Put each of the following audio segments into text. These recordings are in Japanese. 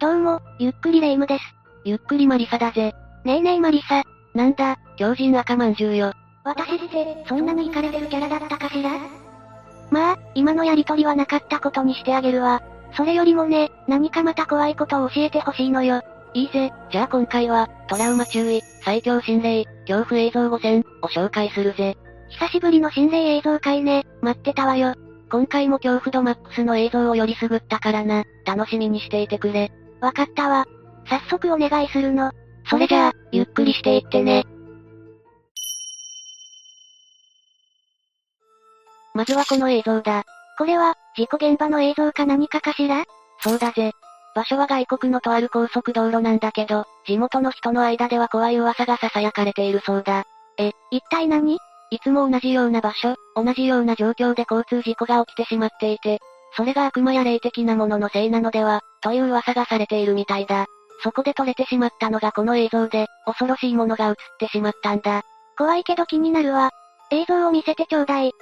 どうも、ゆっくりレ夢ムです。ゆっくりマリサだぜ。ねえねえマリサ。なんだ、狂人赤まんじゅうよ。私って、そんなにイかれてるキャラだったかしら？まあ、今のやりとりはなかったことにしてあげるわ。それよりもね、何かまた怖いことを教えてほしいのよ。いいぜ、じゃあ今回は、トラウマ注意、最強心霊、恐怖映像5選、を紹介するぜ。久しぶりの心霊映像会ね、待ってたわよ。今回も恐怖度マックスの映像をよりすぐったからな、楽しみにしていてくれ。わかったわ。早速お願いするの。それじゃあ、ゆっくりしていってね。まずはこの映像だ。これは、事故現場の映像か何かかしら？そうだぜ。場所は外国のとある高速道路なんだけど、地元の人の間では怖い噂が囁かれているそうだ。え、一体何？いつも同じような場所、同じような状況で交通事故が起きてしまっていて、それが悪魔や霊的なもののせいなのでは、という噂がされているみたいだ。そこで撮れてしまったのがこの映像で、恐ろしいものが映ってしまったんだ。怖いけど気になるわ。映像を見せてちょうだい。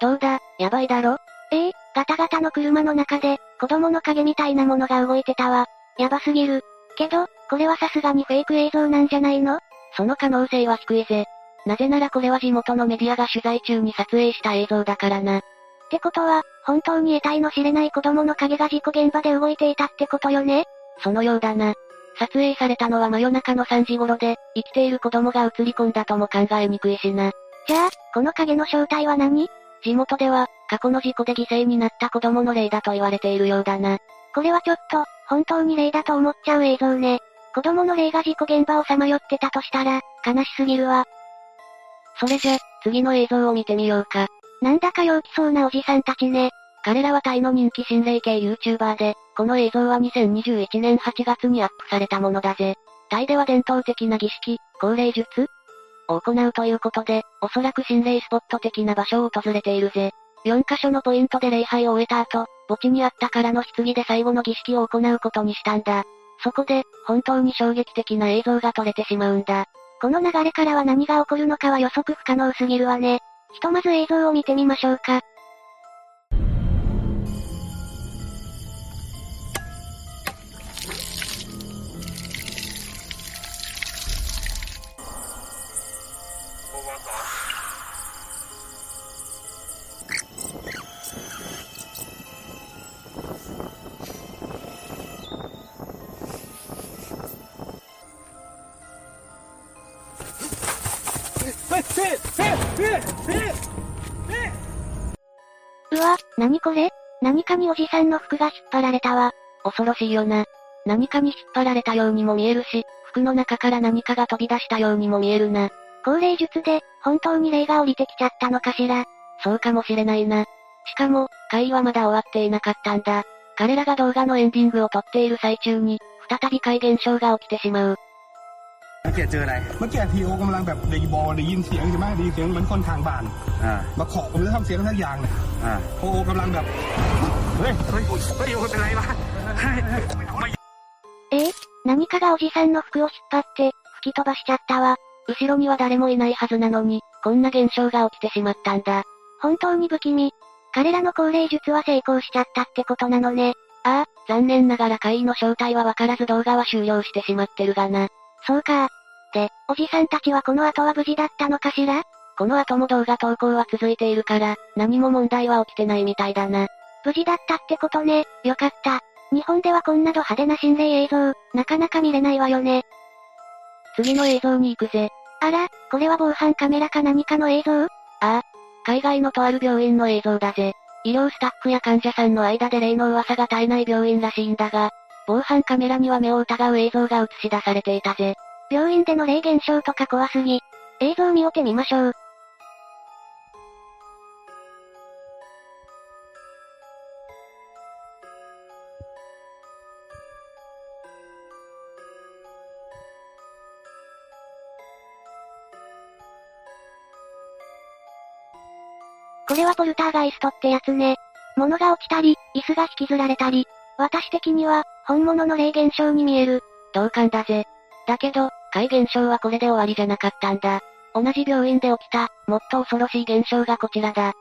どうだ、やばいだろ？ええガタガタの車の中で、子供の影みたいなものが動いてたわ。やばすぎる。けど、これはさすがにフェイク映像なんじゃないの？その可能性は低いぜ。なぜならこれは地元のメディアが取材中に撮影した映像だからな。ってことは、本当に得体の知れない子供の影が事故現場で動いていたってことよね？そのようだな。撮影されたのは真夜中の3時頃で、生きている子供が映り込んだとも考えにくいしな。じゃあ、この影の正体は何？地元では、過去の事故で犠牲になった子供の霊だと言われているようだな。これはちょっと、本当に霊だと思っちゃう映像ね。子供の霊が事故現場をさまよってたとしたら、悲しすぎるわ。それじゃ、次の映像を見てみようか。なんだか陽気そうなおじさんたちね。彼らはタイの人気心霊系 YouTuber で、この映像は2021年8月にアップされたものだぜ。タイでは伝統的な儀式、高齢術を行うということで、おそらく心霊スポット的な場所を訪れているぜ。4カ所のポイントで礼拝を終えた後、墓地にあったからの棺で最後の儀式を行うことにしたんだ。そこで、本当に衝撃的な映像が撮れてしまうんだ。この流れからは何が起こるのかは予測不可能すぎるわね。ひとまず映像を見てみましょうか。うわ、なにこれ？何かにおじさんの服が引っ張られたわ。恐ろしいよな。何かに引っ張られたようにも見えるし、服の中から何かが飛び出したようにも見えるな。高齢術で、本当に霊が降りてきちゃったのかしら。そうかもしれないな。しかも、会議はまだ終わっていなかったんだ。彼らが動画のエンディングを撮っている最中に、再び怪現象が起きてしまう。 เมื่อกี้เจออะไร เมื่อกี้ทีโอกำลังแบบได้บอลได้ยินเสียงใช่ไหมได้ยินเสียงเหมือนคนข้างบ้าน อ่า มาเคาะผมจะทำเสียงทักอย่างเนี่ย อ่า โอโอกำลังแบบ เฮ้ย เฮ้ย เฮ้ยโอ้เป็นไรวะเฮ้ยไม่ え何かがおじさんの服を引っ張って、吹き飛ばしちゃったわ。後ろには誰もいないはずなのに、こんな現象が起きてしまったんだ。本当に不気味。彼らの高齢術は成功しちゃったってことなのね。ああ、残念ながら会員の正体はわからず動画は終了してしまってるがな。 そうか。で、おじさんたちはこの後は無事だったのかしら？この後も動画投稿は続いているから、何も問題は起きてないみたいだな。無事だったってことね。よかった。日本ではこんなド派手な心霊映像、なかなか見れないわよね。次の映像に行くぜ。あら、これは防犯カメラか何かの映像？ああ、海外のとある病院の映像だぜ。医療スタッフや患者さんの間で霊の噂が絶えない病院らしいんだが、防犯カメラには目を疑う映像が映し出されていたぜ。病院での霊現象とか怖すぎ。映像見をてみましょう。これはポルターガイストってやつね。物が落ちたり、椅子が引きずられたり。私的には、本物の霊現象に見える。同感だぜ。だけど、怪現象はこれで終わりじゃなかったんだ。同じ病院で起きた、もっと恐ろしい現象がこちらだ。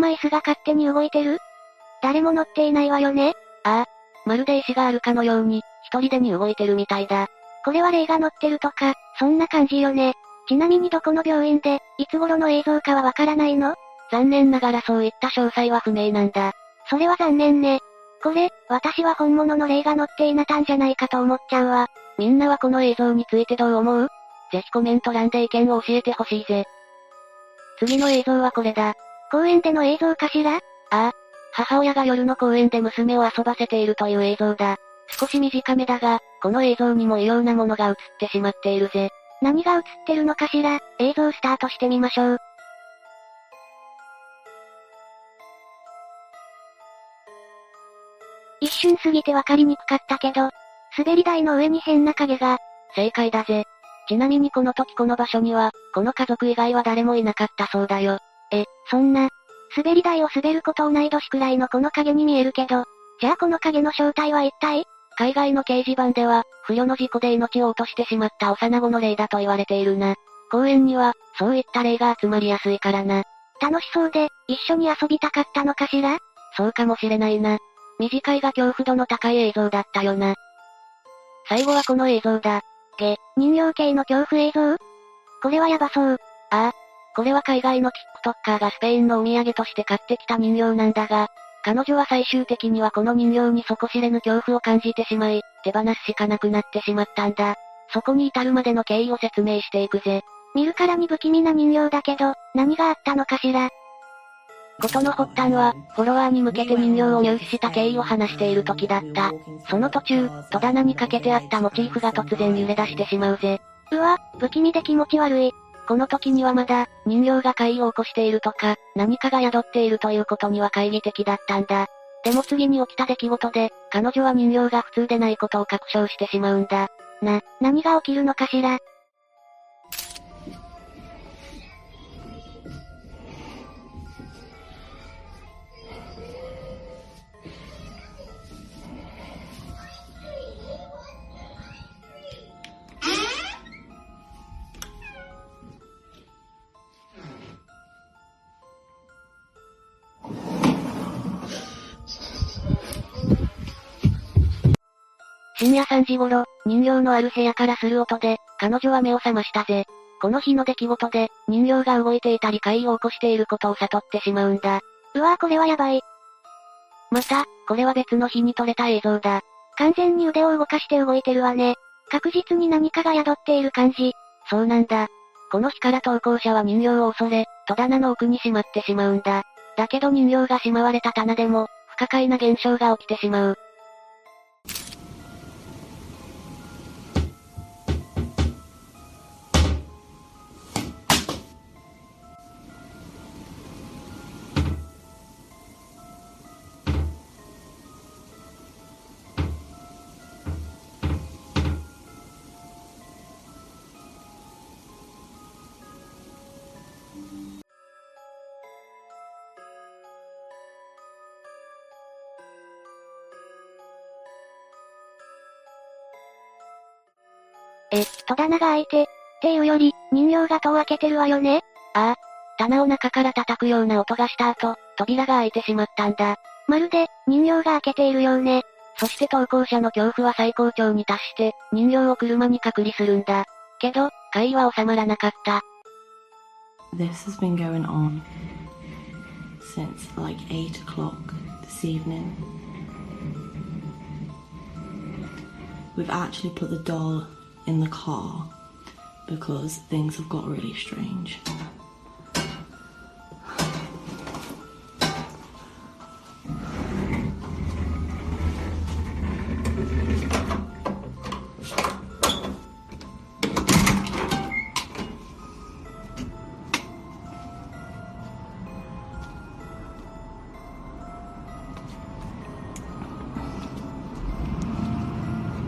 車椅子が勝手に動いてる？誰も乗っていないわよね？ああ。まるで石があるかのように、一人でに動いてるみたいだ。これは霊が乗ってるとか、そんな感じよね。ちなみにどこの病院で、いつ頃の映像かはわからないの？残念ながらそういった詳細は不明なんだ。それは残念ね。これ、私は本物の霊が乗っていなたんじゃないかと思っちゃうわ。みんなはこの映像についてどう思う？ぜひコメント欄で意見を教えてほしいぜ。次の映像はこれだ。公園での映像かしら？ああ。母親が夜の公園で娘を遊ばせているという映像だ。少し短めだが、この映像にも異様なものが映ってしまっているぜ。何が映ってるのかしら？映像スタートしてみましょう。一瞬過ぎてわかりにくかったけど、滑り台の上に変な影が。正解だぜ。ちなみにこの時この場所には、この家族以外は誰もいなかったそうだよ。え、そんな、滑り台を滑ること同い年くらいのこの影に見えるけど、じゃあこの影の正体は一体？海外の掲示板では、不慮の事故で命を落としてしまった幼子の霊だと言われているな。公園には、そういった霊が集まりやすいからな。楽しそうで、一緒に遊びたかったのかしら？そうかもしれないな。短いが恐怖度の高い映像だったよな。最後はこの映像だ。げ、人形系の恐怖映像？これはやばそう。ああ。これは海外の TikToker がスペインのお土産として買ってきた人形なんだが、彼女は最終的にはこの人形に底知れぬ恐怖を感じてしまい、手放すしかなくなってしまったんだ。そこに至るまでの経緯を説明していくぜ。見るからに不気味な人形だけど、何があったのかしら。ことの発端は、フォロワーに向けて人形を入手した経緯を話している時だった。その途中、戸棚にかけてあったモチーフが突然揺れ出してしまうぜ。うわ、不気味で気持ち悪い。この時にはまだ、人形が怪異を起こしているとか、何かが宿っているということには懐疑的だったんだ。でも次に起きた出来事で、彼女は人形が普通でないことを確証してしまうんだ。な、何が起きるのかしら深夜3時頃、人形のある部屋からする音で、彼女は目を覚ましたぜ。この日の出来事で、人形が動いていたり怪異を起こしていることを悟ってしまうんだ。うわぁこれはやばい。また、これは別の日に撮れた映像だ。完全に腕を動かして動いてるわね。確実に何かが宿っている感じ。そうなんだ。この日から投稿者は人形を恐れ、戸棚の奥にしまってしまうんだ。だけど人形がしまわれた棚でも、不可解な現象が起きてしまう。え、戸棚が開いて、っていうより、人形が戸を開けてるわよね？ああ。棚を中から叩くような音がした後、扉が開いてしまったんだ。まるで、人形が開けているようね。そして投稿者の恐怖は最高潮に達して、人形を車に隔離するんだ。けど、会話は収まらなかった。This has been going on since like 8 o'clock this evening. We've actually put the doll in the car because things have got really strange.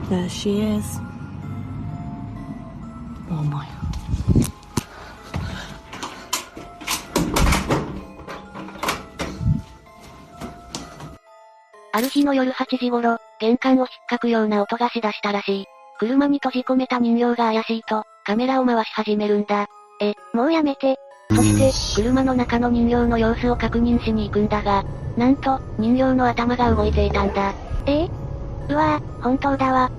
There she is. ある日の夜8時頃、玄関を引っかくような音がし出したらしい。車に閉じ込めた人形が怪しいと、カメラを回し始めるんだ。え、もうやめて。そして、車の中の人形の様子を確認しに行くんだが、なんと、人形の頭が動いていたんだ。ええうわぁ、本当だわ。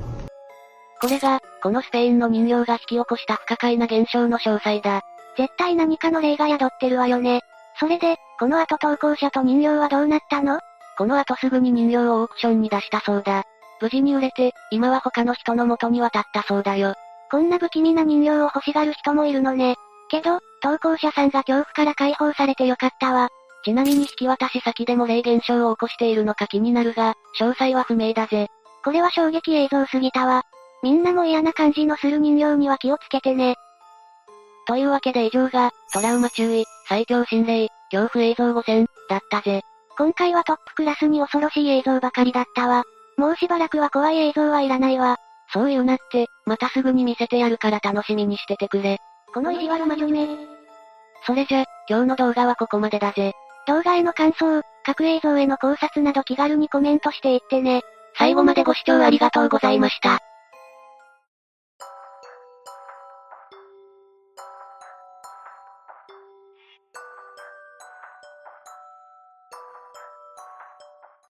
これが、このスペインの人形が引き起こした不可解な現象の詳細だ。絶対何かの霊が宿ってるわよね。それで、この後投稿者と人形はどうなったの？この後すぐに人形をオークションに出したそうだ。無事に売れて、今は他の人の元に渡ったそうだよ。こんな不気味な人形を欲しがる人もいるのね。けど、投稿者さんが恐怖から解放されてよかったわ。ちなみに引き渡し先でも霊現象を起こしているのか気になるが、詳細は不明だぜ。これは衝撃映像すぎたわ。みんなも嫌な感じのする人形には気をつけてね。というわけで以上が、トラウマ注意、最強心霊、恐怖映像5選、だったぜ。今回はトップクラスに恐ろしい映像ばかりだったわ。もうしばらくは怖い映像はいらないわ。そう言うなって、またすぐに見せてやるから楽しみにしててくれ。この意地悪魔女め。それじゃ、今日の動画はここまでだぜ。動画への感想、各映像への考察など気軽にコメントしていってね。最後までご視聴ありがとうございました。